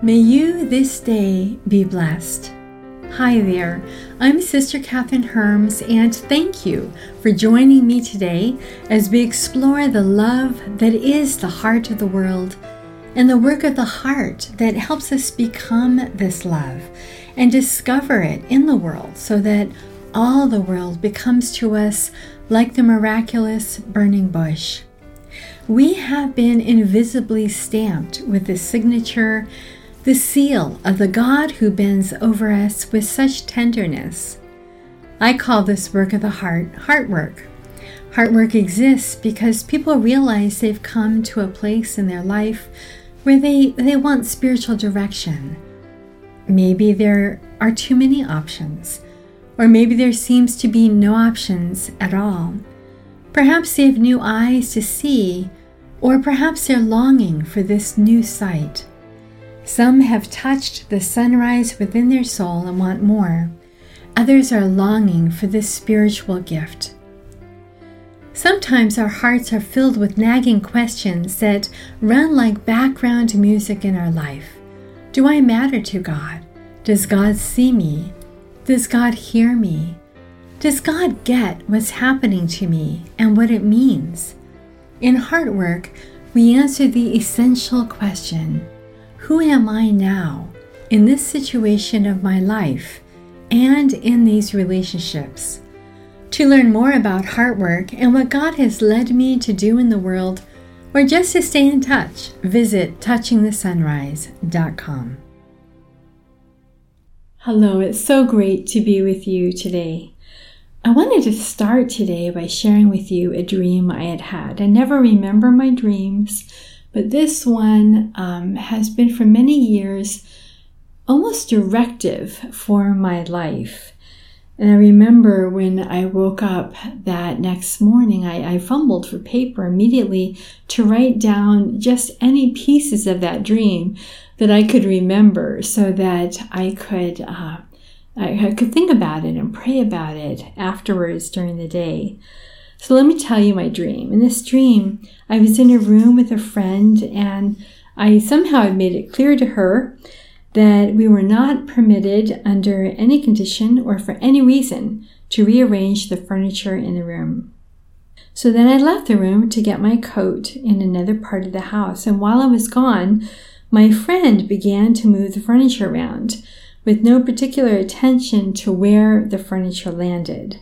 May you this day be blessed. Hi there, I'm Sister Kathryn Hermes, and thank you for joining me today as we explore the love that is the heart of the world and the work of the heart that helps us become this love and discover it in the world so that all the world becomes to us like the miraculous burning bush. We have been invisibly stamped with the signature the seal of the God who bends over us with such tenderness. I call this work of the heart heart work. Heart work exists because people realize they've come to a place in their life where they, they want spiritual direction. Maybe there are too many options, or maybe there seems to be no options at all. Perhaps they have new eyes to see, or perhaps they're longing for this new sight. Some have touched the sunrise within their soul and want more. Others are longing for this spiritual gift. Sometimes our hearts are filled with nagging questions that run like background music in our life. Do I matter to God? Does God see me? Does God hear me? Does God get what's happening to me and what it means? In heart work, we answer the essential question who am I now in this situation of my life and in these relationships? To learn more about heart work and what God has led me to do in the world, or just to stay in touch, visit touchingthesunrise.com. Hello, it's so great to be with you today. I wanted to start today by sharing with you a dream I had had. I never remember my dreams, but this one um, has been for many years almost directive for my life. And I remember when I woke up that next morning, I, I, fumbled for paper immediately to write down just any pieces of that dream that I could remember so that I could, uh, I, I could think about it and pray about it afterwards during the day. So let me tell you my dream. In this dream, I was in a room with a friend, and I somehow made it clear to her that we were not permitted under any condition or for any reason to rearrange the furniture in the room. So then I left the room to get my coat in another part of the house, and while I was gone, my friend began to move the furniture around with no particular attention to where the furniture landed.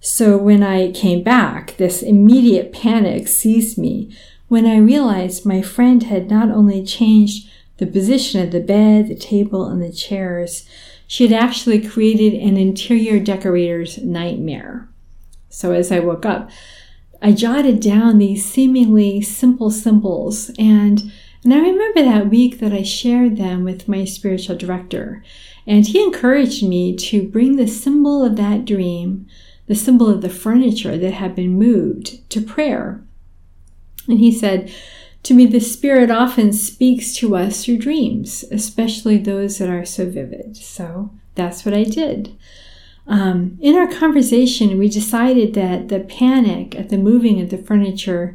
So when I came back, this immediate panic seized me when I realized my friend had not only changed the position of the bed, the table, and the chairs, she had actually created an interior decorator's nightmare. So as I woke up, I jotted down these seemingly simple symbols and and I remember that week that I shared them with my spiritual director, and he encouraged me to bring the symbol of that dream the symbol of the furniture that had been moved, to prayer. And he said, To me, the Spirit often speaks to us through dreams, especially those that are so vivid. So that's what I did. Um, in our conversation, we decided that the panic at the moving of the furniture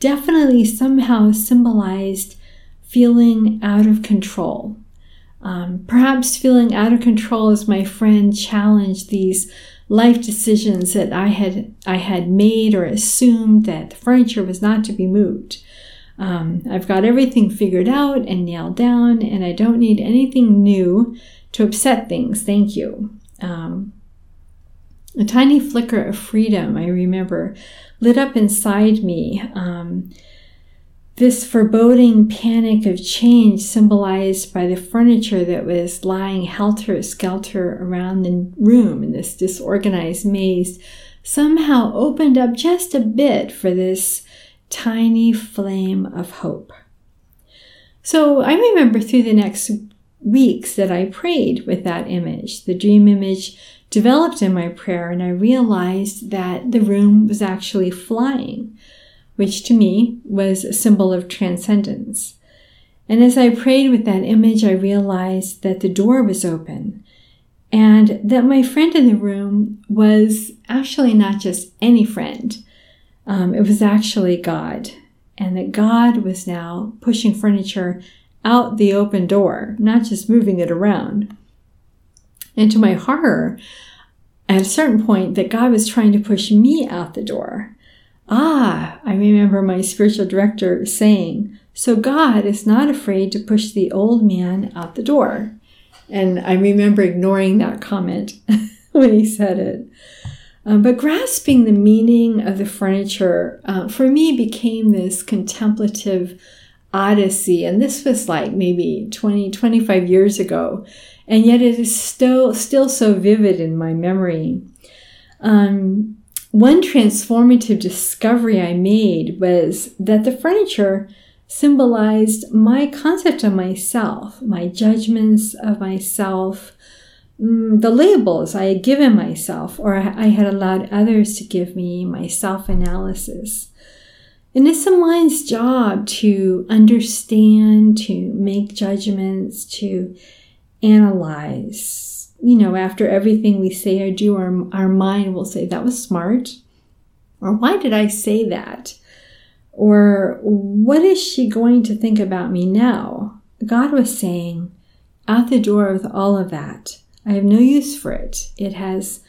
definitely somehow symbolized feeling out of control. Um, perhaps feeling out of control as my friend challenged these life decisions that I had I had made or assumed that the furniture was not to be moved. Um, I've got everything figured out and nailed down, and I don't need anything new to upset things. Thank you. Um, a tiny flicker of freedom, I remember, lit up inside me. Um, this foreboding panic of change, symbolized by the furniture that was lying helter skelter around the room in this disorganized maze, somehow opened up just a bit for this tiny flame of hope. So I remember through the next weeks that I prayed with that image. The dream image developed in my prayer, and I realized that the room was actually flying which to me was a symbol of transcendence. And as I prayed with that image, I realized that the door was open and that my friend in the room was actually not just any friend. Um, it was actually God, and that God was now pushing furniture out the open door, not just moving it around. And to my horror, at a certain point, that God was trying to push me out the door. Ah, I remember my spiritual director saying, So God is not afraid to push the old man out the door. And I remember ignoring that comment when he said it. Um, but grasping the meaning of the furniture uh, for me became this contemplative odyssey. And this was like maybe 20, 25 years ago. And yet it is still, still so vivid in my memory. Um, one transformative discovery I made was that the furniture symbolized my concept of myself, my judgments of myself, mm, the labels I had given myself or I had allowed others to give me, my self analysis. And it's mind's job to understand, to make judgments, to analyze. You know, after everything we say or do, our, our mind will say, that was smart. Or why did I say that? Or what is she going to think about me now? God was saying, out the door with all of that. I have no use for it. It has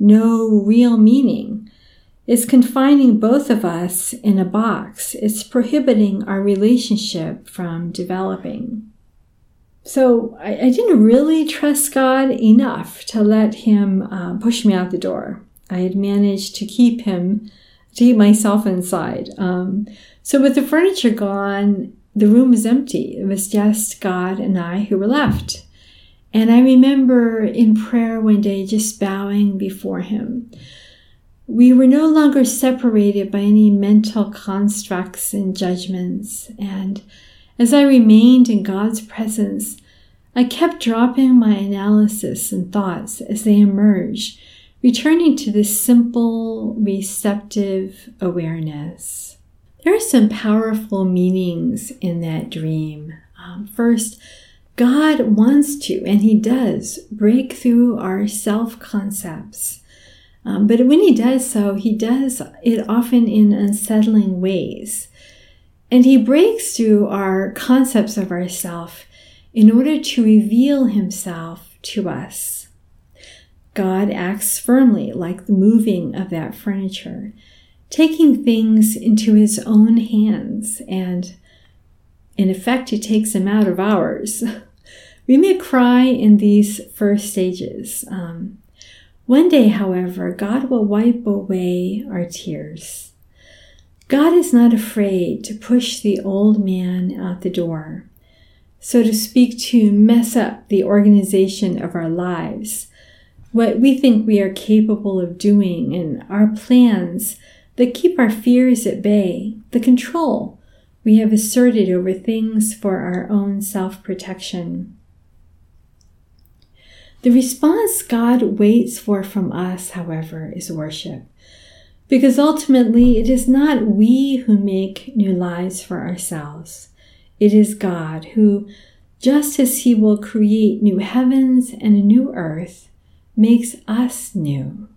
no real meaning. It's confining both of us in a box. It's prohibiting our relationship from developing. So I, I didn't really trust God enough to let Him uh, push me out the door. I had managed to keep Him, to keep myself inside. Um, so with the furniture gone, the room was empty. It was just God and I who were left. And I remember in prayer one day just bowing before Him. We were no longer separated by any mental constructs and judgments. And as I remained in God's presence, I kept dropping my analysis and thoughts as they emerged, returning to this simple, receptive awareness. There are some powerful meanings in that dream. Um, first, God wants to, and He does, break through our self concepts um, but when he does so, he does it often in unsettling ways. And he breaks through our concepts of ourself in order to reveal himself to us. God acts firmly, like the moving of that furniture, taking things into his own hands, and in effect, he takes them out of ours. We may cry in these first stages. Um, one day, however, God will wipe away our tears. God is not afraid to push the old man out the door, so to speak, to mess up the organization of our lives, what we think we are capable of doing, and our plans that keep our fears at bay, the control we have asserted over things for our own self protection. The response God waits for from us, however, is worship. Because ultimately, it is not we who make new lives for ourselves. It is God who, just as He will create new heavens and a new earth, makes us new.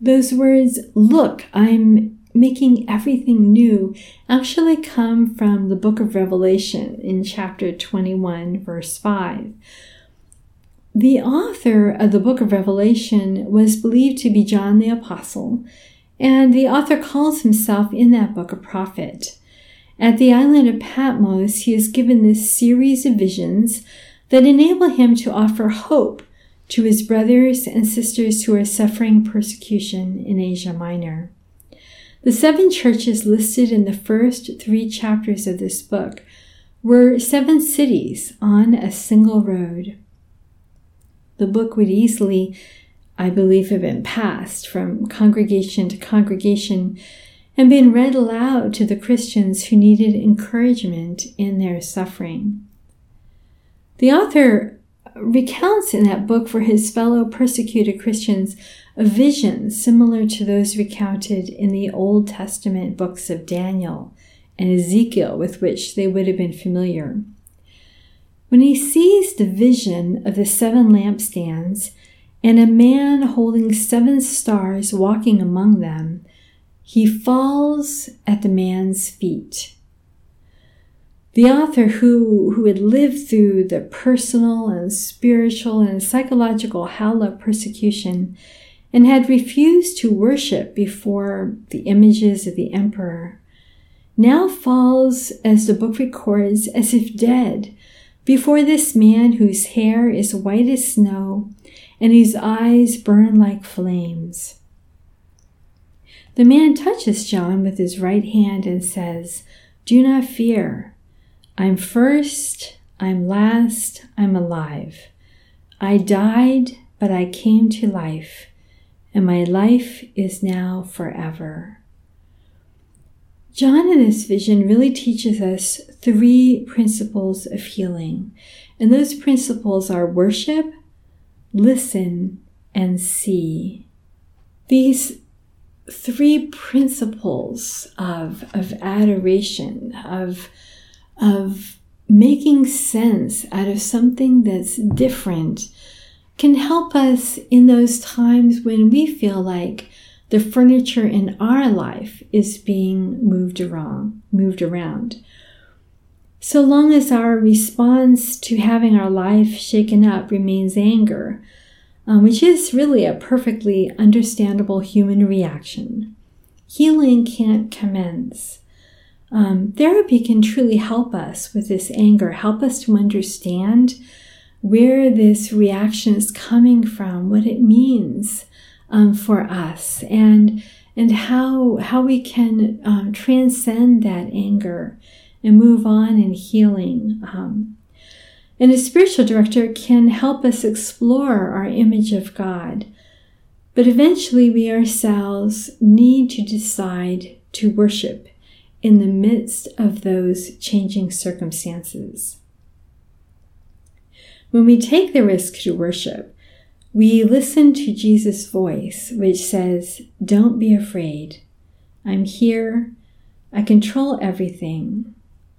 Those words, look, I'm making everything new, actually come from the book of Revelation in chapter 21, verse 5 the author of the book of Revelation was believed to be John the Apostle, and the author calls himself in that book a prophet. At the island of Patmos, he is given this series of visions that enable him to offer hope to his brothers and sisters who are suffering persecution in Asia Minor. The seven churches listed in the first three chapters of this book were seven cities on a single road. The book would easily, I believe, have been passed from congregation to congregation and been read aloud to the Christians who needed encouragement in their suffering. The author recounts in that book for his fellow persecuted Christians a vision similar to those recounted in the Old Testament books of Daniel and Ezekiel with which they would have been familiar. When he sees the vision of the seven lampstands and a man holding seven stars walking among them, he falls at the man's feet. The author who, who had lived through the personal and spiritual and psychological hell of persecution and had refused to worship before the images of the emperor, now falls, as the book records, as if dead before this man whose hair is white as snow and whose eyes burn like flames. The man touches John with his right hand and says, Do not fear. I'm first, I'm last, I'm alive. I died, but I came to life, and my life is now forever. John in this vision really teaches us three principles of healing. And those principles are worship, listen, and see. These three principles of, of adoration, of, of making sense out of something that's different, can help us in those times when we feel like the furniture in our life is being moved around, moved around. So long as our response to having our life shaken up remains anger, um, which is really a perfectly understandable human reaction, healing can't commence. Um, therapy can truly help us with this anger, help us to understand where this reaction is coming from, what it means um, for us, and and how how we can um, transcend that anger and move on in healing. Um, and a spiritual director can help us explore our image of God. But eventually, we ourselves need to decide to worship in the midst of those changing circumstances. When we take the risk to worship, we listen to Jesus' voice, which says, Don't be afraid. I'm here. I control everything.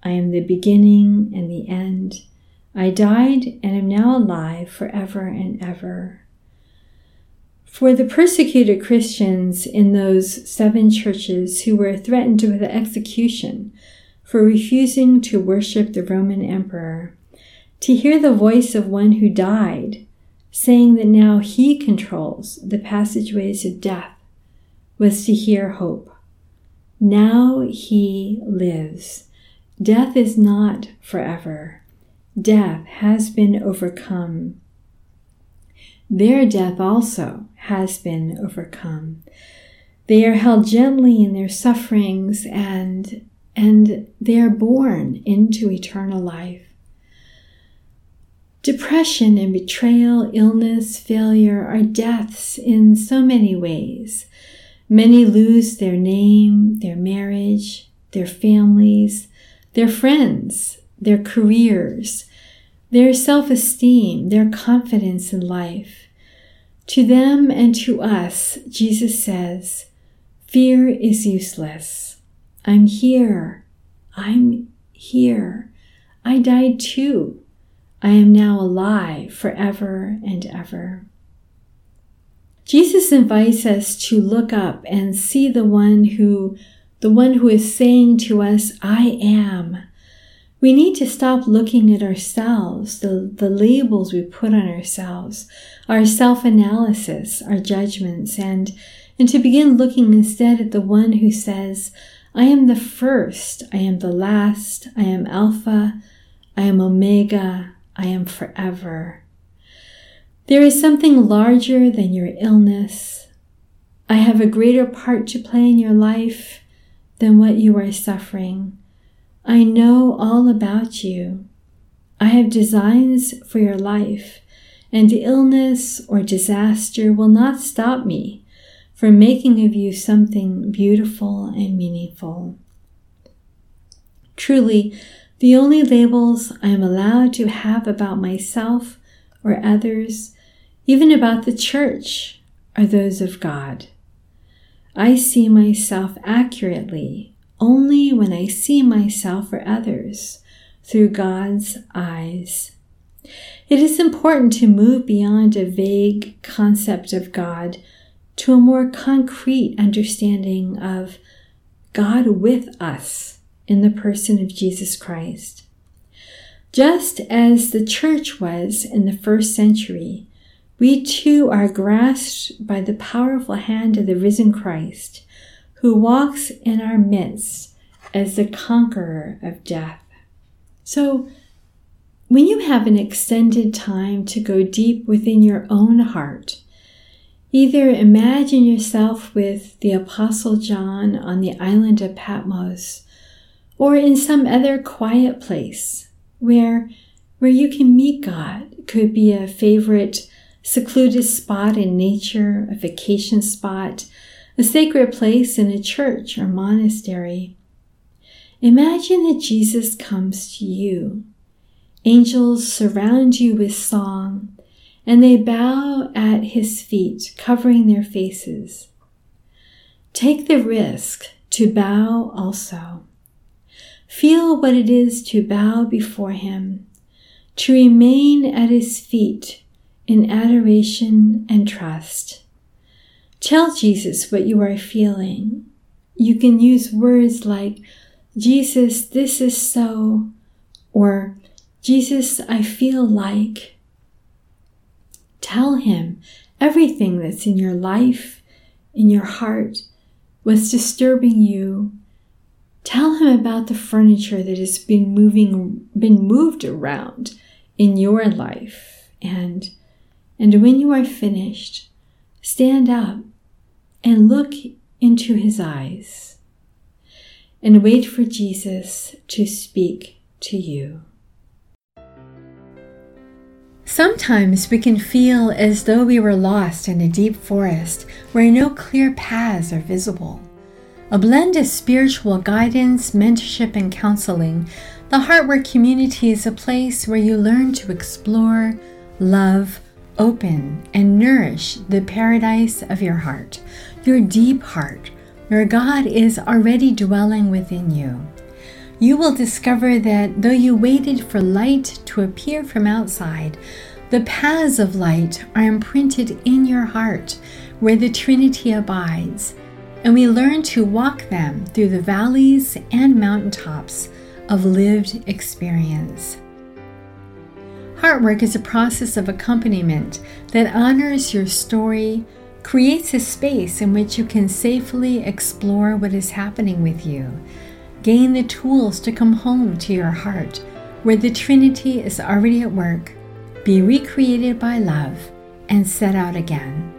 I am the beginning and the end. I died and am now alive forever and ever. For the persecuted Christians in those seven churches who were threatened with execution for refusing to worship the Roman emperor, to hear the voice of one who died saying that now he controls the passageways of death, was to hear hope. Now he lives. Death is not forever. Death has been overcome. Their death also has been overcome. They are held gently in their sufferings and, and they are born into eternal life. Depression and betrayal, illness, failure are deaths in so many ways. Many lose their name, their marriage, their families, their friends, their careers, their self esteem, their confidence in life. To them and to us, Jesus says, Fear is useless. I'm here. I'm here. I died too. I am now alive forever and ever. Jesus invites us to look up and see the one who, the one who is saying to us, I am. We need to stop looking at ourselves, the, the labels we put on ourselves, our self-analysis, our judgments, and, and to begin looking instead at the one who says, I am the first, I am the last, I am Alpha, I am Omega, I am forever. There is something larger than your illness. I have a greater part to play in your life than what you are suffering. I know all about you. I have designs for your life, and illness or disaster will not stop me from making of you something beautiful and meaningful. Truly, the only labels I am allowed to have about myself or others, even about the church, are those of God. I see myself accurately only when I see myself or others through God's eyes. It is important to move beyond a vague concept of God to a more concrete understanding of God with us in the person of Jesus Christ. Just as the church was in the first century, we too are grasped by the powerful hand of the risen Christ, who walks in our midst as the conqueror of death. So, when you have an extended time to go deep within your own heart, either imagine yourself with the Apostle John on the island of Patmos or in some other quiet place where where you can meet God. It could be a favorite secluded spot in nature, a vacation spot, a sacred place in a church or monastery. Imagine that Jesus comes to you. Angels surround you with song, and they bow at his feet, covering their faces. Take the risk to bow also. Feel what it is to bow before Him, to remain at His feet in adoration and trust. Tell Jesus what you are feeling. You can use words like, Jesus, this is so, or Jesus, I feel like. Tell Him everything that's in your life, in your heart, what's disturbing you, Tell him about the furniture that has been moving, been moved around in your life. And, and when you are finished, stand up and look into his eyes and wait for Jesus to speak to you. Sometimes we can feel as though we were lost in a deep forest where no clear paths are visible. A blend of spiritual guidance, mentorship, and counseling, the Heartwork community is a place where you learn to explore, love, open, and nourish the paradise of your heart, your deep heart, where God is already dwelling within you. You will discover that though you waited for light to appear from outside, the paths of light are imprinted in your heart, where the Trinity abides and we learn to walk them through the valleys and mountaintops of lived experience. Heartwork is a process of accompaniment that honors your story, creates a space in which you can safely explore what is happening with you, gain the tools to come home to your heart, where the Trinity is already at work, be recreated by love, and set out again.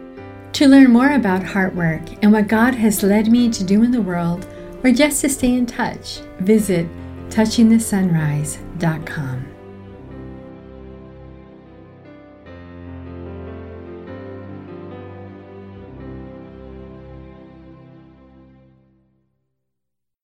To learn more about Heartwork and what God has led me to do in the world, or just to stay in touch, visit touchingthesunrise.com.